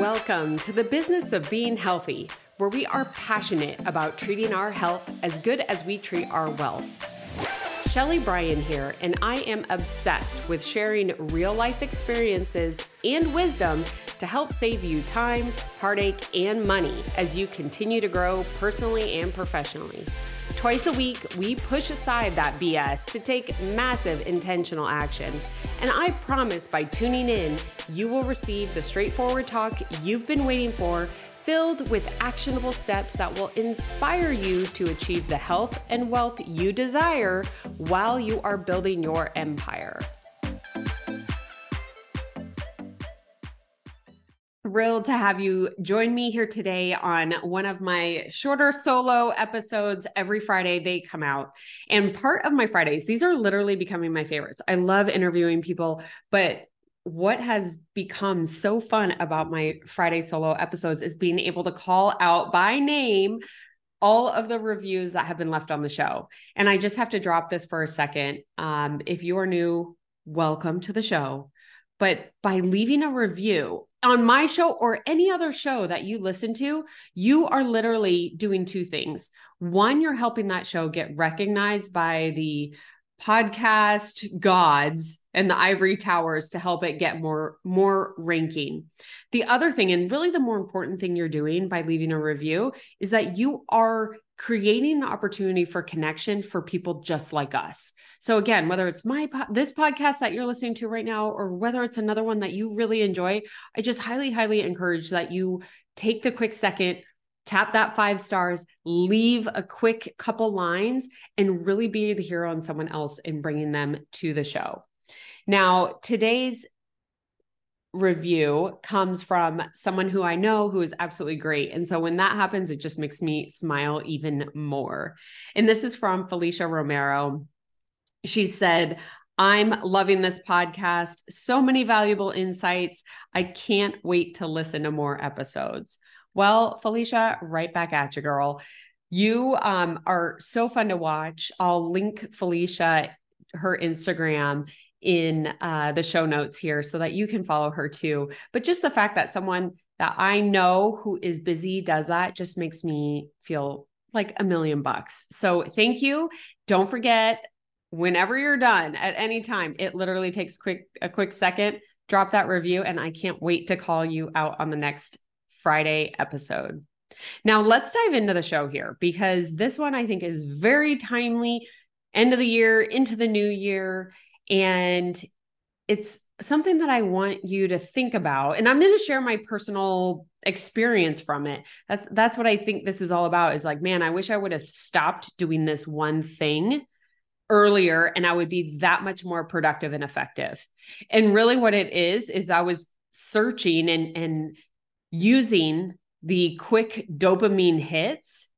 Welcome to the business of being healthy, where we are passionate about treating our health as good as we treat our wealth. Sheley Brien here, and I am obsessed with sharing real life experiences and wisdom to help save you time, heartache, and money as you continue to grow personally and professionally. Twice a week, we push aside that BS to take massive intentional action. And I promise by tuning in, you will receive the straightforward talk you've been waiting for, filled with actionable steps that will inspire you to achieve the health and wealth you desire while you are building your empire. Thrilled to have you join me here today on one of my shorter solo episodes. Every Friday they come out. And part of my Fridays, these are literally becoming my favorites. I love interviewing people, but what has become so fun about my Friday solo episodes is being able to call out by name all of the reviews that have been left on the show. And I just have to drop this for a second. Um, if you are new, welcome to the show. But by leaving a review, on my show or any other show that you listen to, you are literally doing two things. One, you're helping that show get recognized by the podcast gods and the ivory towers to help it get more more ranking. The other thing and really the more important thing you're doing by leaving a review is that you are creating an opportunity for connection for people just like us. So again, whether it's my this podcast that you're listening to right now or whether it's another one that you really enjoy, I just highly highly encourage that you take the quick second tap that five stars, leave a quick couple lines, and really be the hero on someone else in bringing them to the show. Now, today's review comes from someone who I know who is absolutely great. And so when that happens, it just makes me smile even more. And this is from Felicia Romero. She said, I'm loving this podcast. So many valuable insights. I can't wait to listen to more episodes. Well, Felicia, right back at you, girl. You um, are so fun to watch. I'll link Felicia, her Instagram in uh, the show notes here so that you can follow her too. But just the fact that someone that I know who is busy does that just makes me feel like a million bucks. So thank you. Don't forget whenever you're done at any time, it literally takes quick a quick second, drop that review and I can't wait to call you out on the next Friday episode. Now, let's dive into the show here because this one I think is very timely, end of the year, into the new year. And it's something that I want you to think about. And I'm going to share my personal experience from it. That's that's what I think this is all about is like, man, I wish I would have stopped doing this one thing earlier and I would be that much more productive and effective. And really what it is is I was searching and and using the quick dopamine hits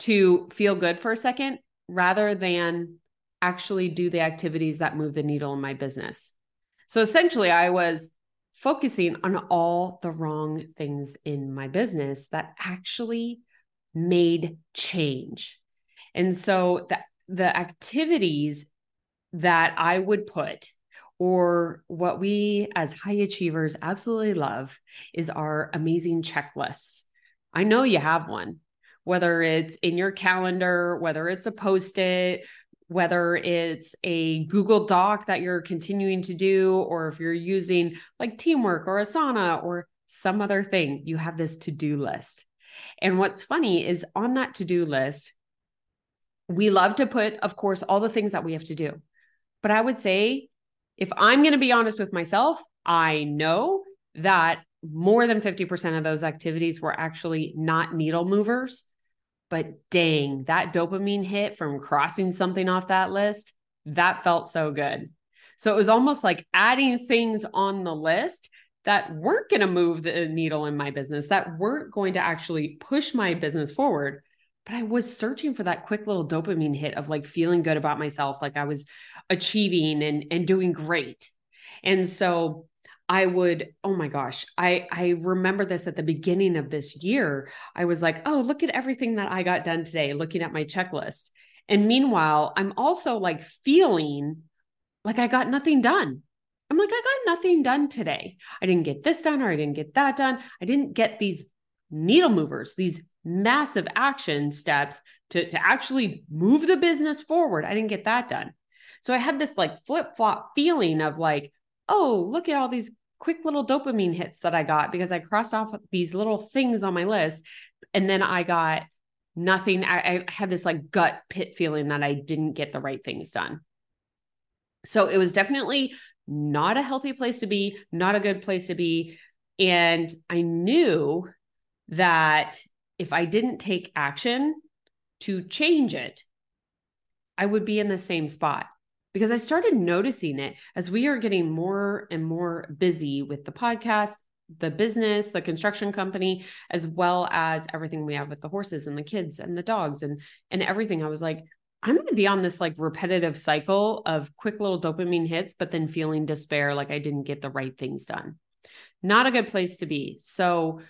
to feel good for a second rather than actually do the activities that move the needle in my business. So essentially, I was focusing on all the wrong things in my business that actually made change. And so the, the activities that I would put or what we as high achievers absolutely love is our amazing checklists. I know you have one, whether it's in your calendar, whether it's a post it, whether it's a Google Doc that you're continuing to do, or if you're using like Teamwork or Asana or some other thing, you have this to do list. And what's funny is on that to do list, we love to put, of course, all the things that we have to do. But I would say if I'm going to be honest with myself, I know that more than 50% of those activities were actually not needle movers. But dang, that dopamine hit from crossing something off that list, that felt so good. So it was almost like adding things on the list that weren't going to move the needle in my business, that weren't going to actually push my business forward, but I was searching for that quick little dopamine hit of like feeling good about myself, like I was achieving and and doing great. And so I would, oh my gosh, I I remember this at the beginning of this year. I was like, oh, look at everything that I got done today, looking at my checklist. And meanwhile, I'm also like feeling like I got nothing done. I'm like, I got nothing done today. I didn't get this done or I didn't get that done. I didn't get these needle movers, these massive action steps to, to actually move the business forward. I didn't get that done. So I had this like flip flop feeling of like, oh, look at all these quick little dopamine hits that I got because I crossed off these little things on my list. And then I got nothing. I, I had this like gut pit feeling that I didn't get the right things done. So it was definitely not a healthy place to be, not a good place to be. And I knew that if I didn't take action to change it, I would be in the same spot because I started noticing it as we are getting more and more busy with the podcast, the business, the construction company, as well as everything we have with the horses and the kids and the dogs and and everything. I was like, I'm going to be on this like repetitive cycle of quick little dopamine hits, but then feeling despair like I didn't get the right things done. Not a good place to be. So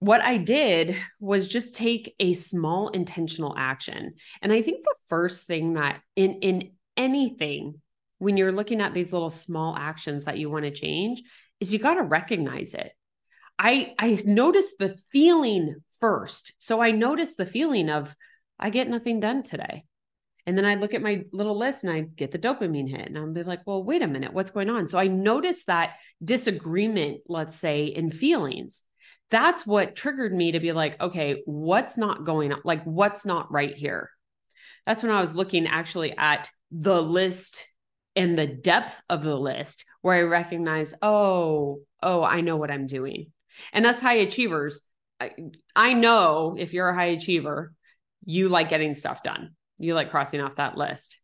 what I did was just take a small intentional action. And I think the first thing that in in anything when you're looking at these little small actions that you want to change is you got to recognize it. I I noticed the feeling first. So I noticed the feeling of I get nothing done today. And then I look at my little list and I get the dopamine hit and I'll be like, well, wait a minute, what's going on? So I noticed that disagreement, let's say, in feelings that's what triggered me to be like, okay, what's not going on? Like, what's not right here? That's when I was looking actually at the list and the depth of the list where I recognize, oh, oh, I know what I'm doing. And us high achievers, I, I know if you're a high achiever, you like getting stuff done. You like crossing off that list.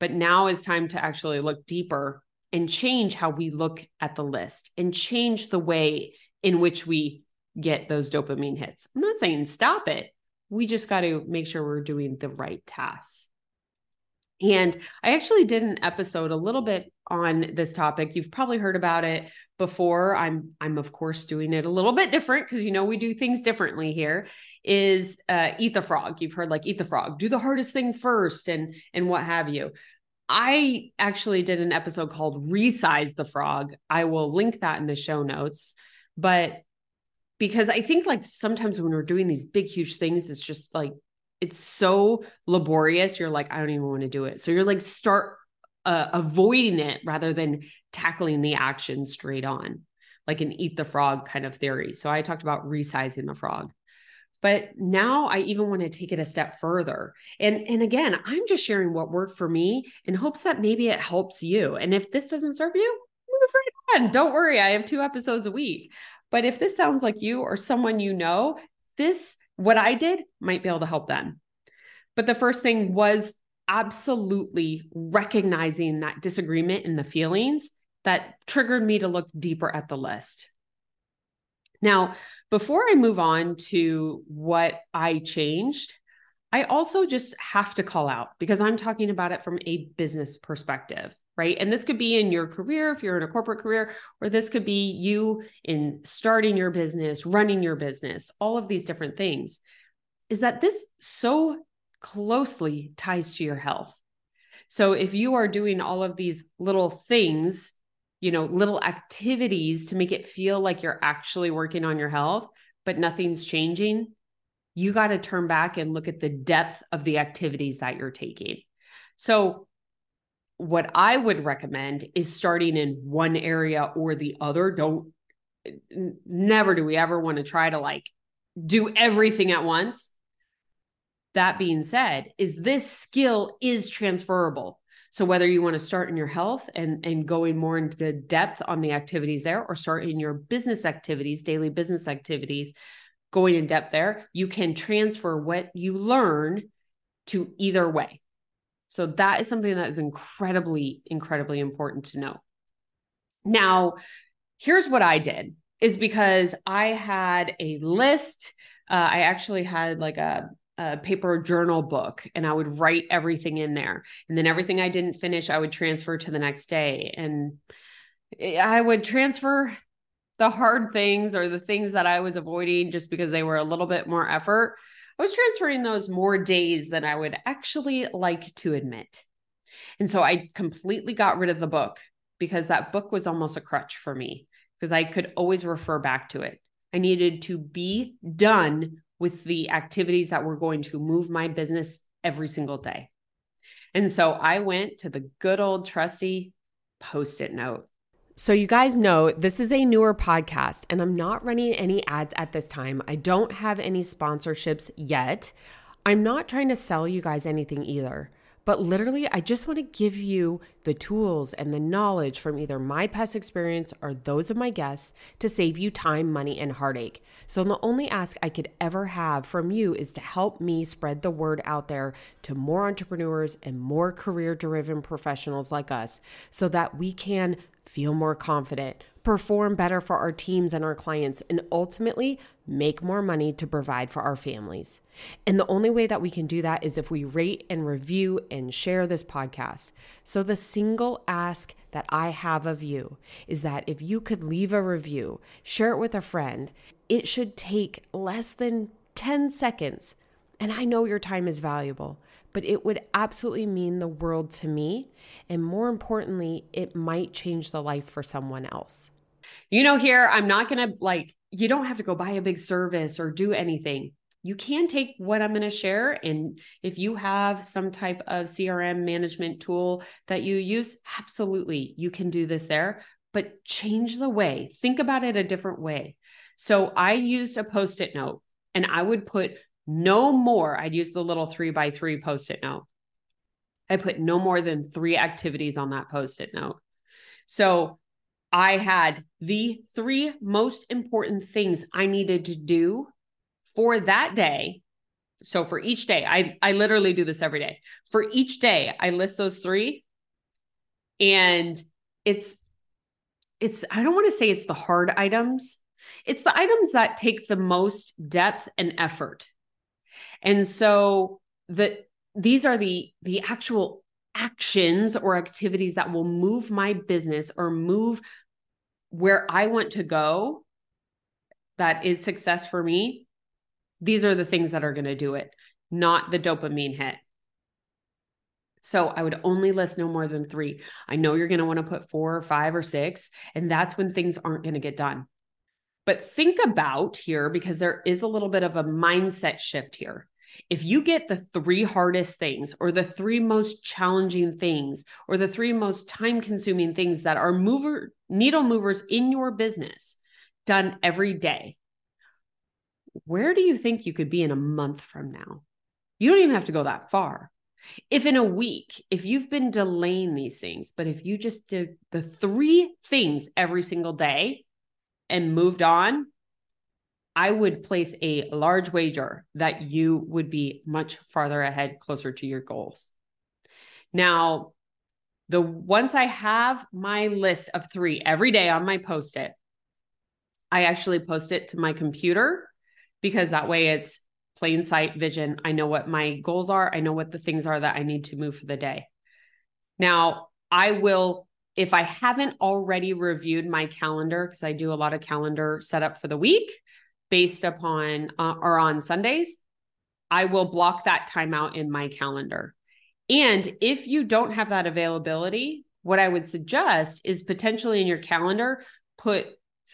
But now is time to actually look deeper and change how we look at the list and change the way in which we get those dopamine hits. I'm not saying stop it. We just got to make sure we're doing the right tasks. And I actually did an episode a little bit on this topic. You've probably heard about it before. I'm I'm of course doing it a little bit different because you know we do things differently here. Is uh, eat the frog. You've heard like eat the frog, do the hardest thing first, and and what have you. I actually did an episode called Resize the Frog. I will link that in the show notes. But because I think like sometimes when we're doing these big, huge things, it's just like, it's so laborious. You're like, I don't even want to do it. So you're like, start uh, avoiding it rather than tackling the action straight on, like an eat the frog kind of theory. So I talked about resizing the frog. But now I even want to take it a step further. And, and again, I'm just sharing what worked for me in hopes that maybe it helps you. And if this doesn't serve you, move right on. Don't worry. I have two episodes a week. But if this sounds like you or someone you know, this, what I did, might be able to help them. But the first thing was absolutely recognizing that disagreement in the feelings that triggered me to look deeper at the list. Now, before I move on to what I changed, I also just have to call out because I'm talking about it from a business perspective right? And this could be in your career if you're in a corporate career, or this could be you in starting your business, running your business, all of these different things. Is that this so closely ties to your health? So if you are doing all of these little things, you know, little activities to make it feel like you're actually working on your health, but nothing's changing, you got to turn back and look at the depth of the activities that you're taking. So what I would recommend is starting in one area or the other. Don't never do we ever want to try to like do everything at once. That being said, is this skill is transferable. So whether you want to start in your health and and going more into depth on the activities there or start in your business activities, daily business activities, going in depth there, you can transfer what you learn to either way. So that is something that is incredibly, incredibly important to know. Now, here's what I did is because I had a list. Uh, I actually had like a, a paper journal book and I would write everything in there. And then everything I didn't finish, I would transfer to the next day. And I would transfer the hard things or the things that I was avoiding just because they were a little bit more effort I was transferring those more days than I would actually like to admit. And so I completely got rid of the book. because that book was almost a crutch for me because I could always refer back to it. I needed to be done with the activities that were going to move my business every single day. And so I went to the good old trusty post it note. So, you guys know this is a newer podcast, and I'm not running any ads at this time. I don't have any sponsorships yet. I'm not trying to sell you guys anything either. But literally, I just want to give you the tools and the knowledge from either my past experience or those of my guests to save you time, money, and heartache. So, the only ask I could ever have from you is to help me spread the word out there to more entrepreneurs and more career driven professionals like us so that we can feel more confident, perform better for our teams and our clients, and ultimately make more money to provide for our families. And the only way that we can do that is if we rate and review and share this podcast. So, the single ask that I have of you is that if you could leave a review, share it with a friend, it should take less than 10 seconds. And I know your time is valuable but it would absolutely mean the world to me. And more importantly, it might change the life for someone else. You know, here, I'm not going to like, you don't have to go buy a big service or do anything. You can take what I'm going to share. And if you have some type of CRM management tool that you use, absolutely, you can do this there, but change the way. Think about it a different way. So I used a post it note and I would put no more. I'd use the little three by three post it note. I put no more than three activities on that post it note. So I had the three most important things I needed to do for that day. So for each day, I, I literally do this every day. For each day, I list those three. And it's, it's, I don't want to say it's the hard items. It's the items that take the most depth and effort. And so the these are the the actual actions or activities that will move my business or move where I want to go that is success for me. These are the things that are going to do it, not the dopamine hit. So I would only list no more than three. I know you're going to want to put four or five or six, and that's when things aren't going to get done. But think about here because there is a little bit of a mindset shift here. If you get the three hardest things or the three most challenging things or the three most time consuming things that are mover needle movers in your business done every day, where do you think you could be in a month from now? You don't even have to go that far. If in a week, if you've been delaying these things, but if you just did the three things every single day and moved on, I would place a large wager that you would be much farther ahead, closer to your goals. Now, the once I have my list of three every day on my post it, I actually post it to my computer because that way it's plain sight vision. I know what my goals are, I know what the things are that I need to move for the day. Now, I will if I haven't already reviewed my calendar, because I do a lot of calendar setup for the week, based upon uh, or on Sundays, I will block that time out in my calendar. And if you don't have that availability, what I would suggest is potentially in your calendar, put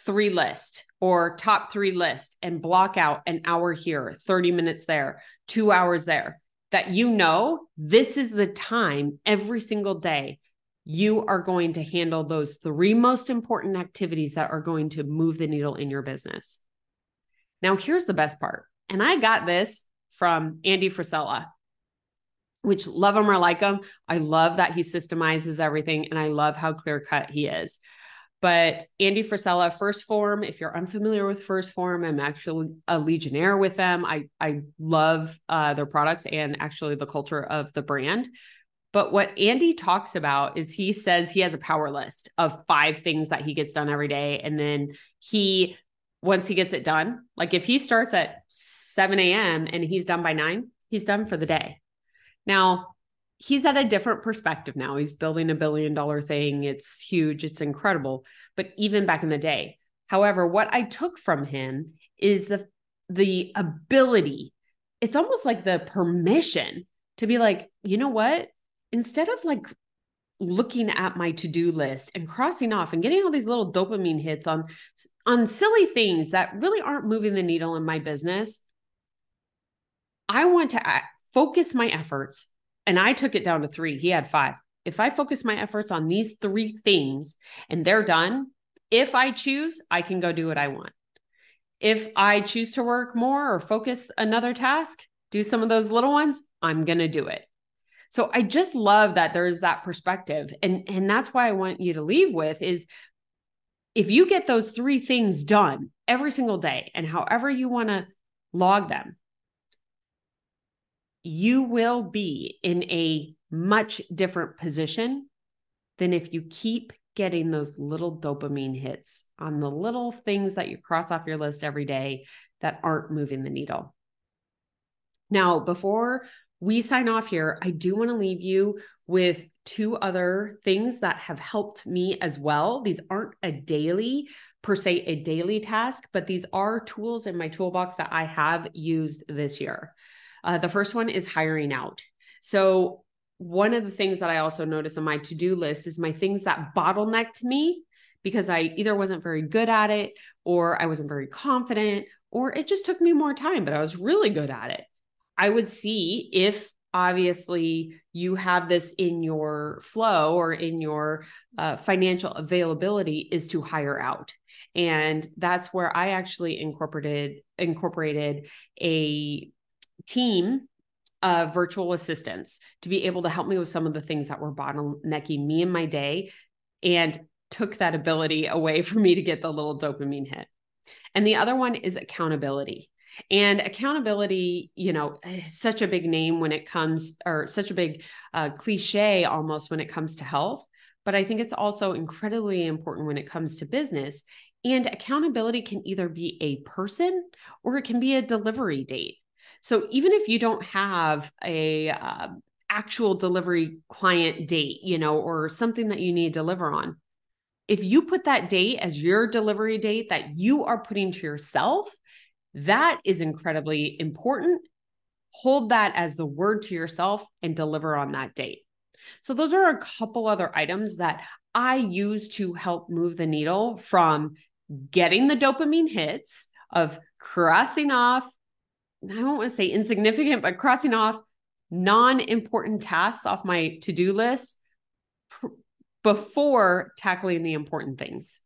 three list or top three list and block out an hour here, 30 minutes there, two hours there, that you know this is the time every single day you are going to handle those three most important activities that are going to move the needle in your business. Now, here's the best part. And I got this from Andy Frisella, which love him or like him. I love that he systemizes everything and I love how clear cut he is. But Andy Frisella, 1st Form, if you're unfamiliar with 1st Form, I'm actually a Legionnaire with them. I, I love uh, their products and actually the culture of the brand. But what Andy talks about is he says he has a power list of five things that he gets done every day. And then he once he gets it done. Like if he starts at 7 a.m. and he's done by nine, he's done for the day. Now, he's at a different perspective now. He's building a billion dollar thing. It's huge, it's incredible. But even back in the day, however, what I took from him is the the ability. It's almost like the permission to be like, you know what? Instead of like looking at my to-do list and crossing off and getting all these little dopamine hits on on silly things that really aren't moving the needle in my business i want to focus my efforts and i took it down to 3 he had 5 if i focus my efforts on these 3 things and they're done if i choose i can go do what i want. If i choose to work more or focus another task do some of those little ones i'm going to do it so I just love that there's that perspective. And and that's why I want you to leave with is if you get those three things done every single day and however you want to log them, you will be in a much different position than if you keep getting those little dopamine hits on the little things that you cross off your list every day that aren't moving the needle. Now, before we sign off here, I do want to leave you with two other things that have helped me as well. These aren't a daily, per se, a daily task, but these are tools in my toolbox that I have used this year. Uh, the first one is hiring out. So, one of the things that I also notice on my to do list is my things that bottlenecked me because I either wasn't very good at it or I wasn't very confident or it just took me more time, but I was really good at it. I would see if obviously you have this in your flow or in your uh, financial availability is to hire out. And that's where i actually incorporated incorporated a team of virtual assistants to be able to help me with some of the things that were bottlenecking me in my day and took that ability away for me to get the little dopamine hit. And the other one is accountability and accountability, you know, is such a big name when it comes, or such a big uh, cliche almost when it comes to health. But I think it's also incredibly important when it comes to business. And accountability can either be a person or it can be a delivery date. So even if you don't have a uh, actual delivery client date, you know, or something that you need to deliver on, if you put that date as your delivery date that you are putting to yourself, that is incredibly important. Hold that as the word to yourself and deliver on that date. So, those are a couple other items that I use to help move the needle from getting the dopamine hits of crossing off, I don't want to say insignificant, but crossing off non important tasks off my to do list pr- before tackling the important things.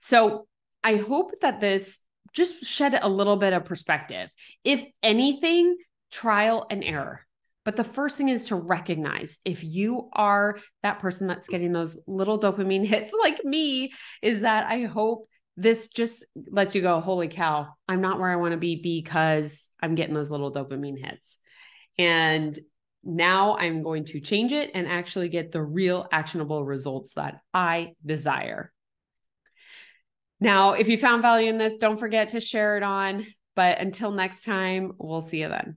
So, I hope that this just shed a little bit of perspective. If anything, trial and error. But the first thing is to recognize if you are that person that's getting those little dopamine hits like me, is that I hope this just lets you go, holy cow, I'm not where I want to be because I'm getting those little dopamine hits. And now I'm going to change it and actually get the real actionable results that I desire. Now, if you found value in this, don't forget to share it on. But until next time, we'll see you then.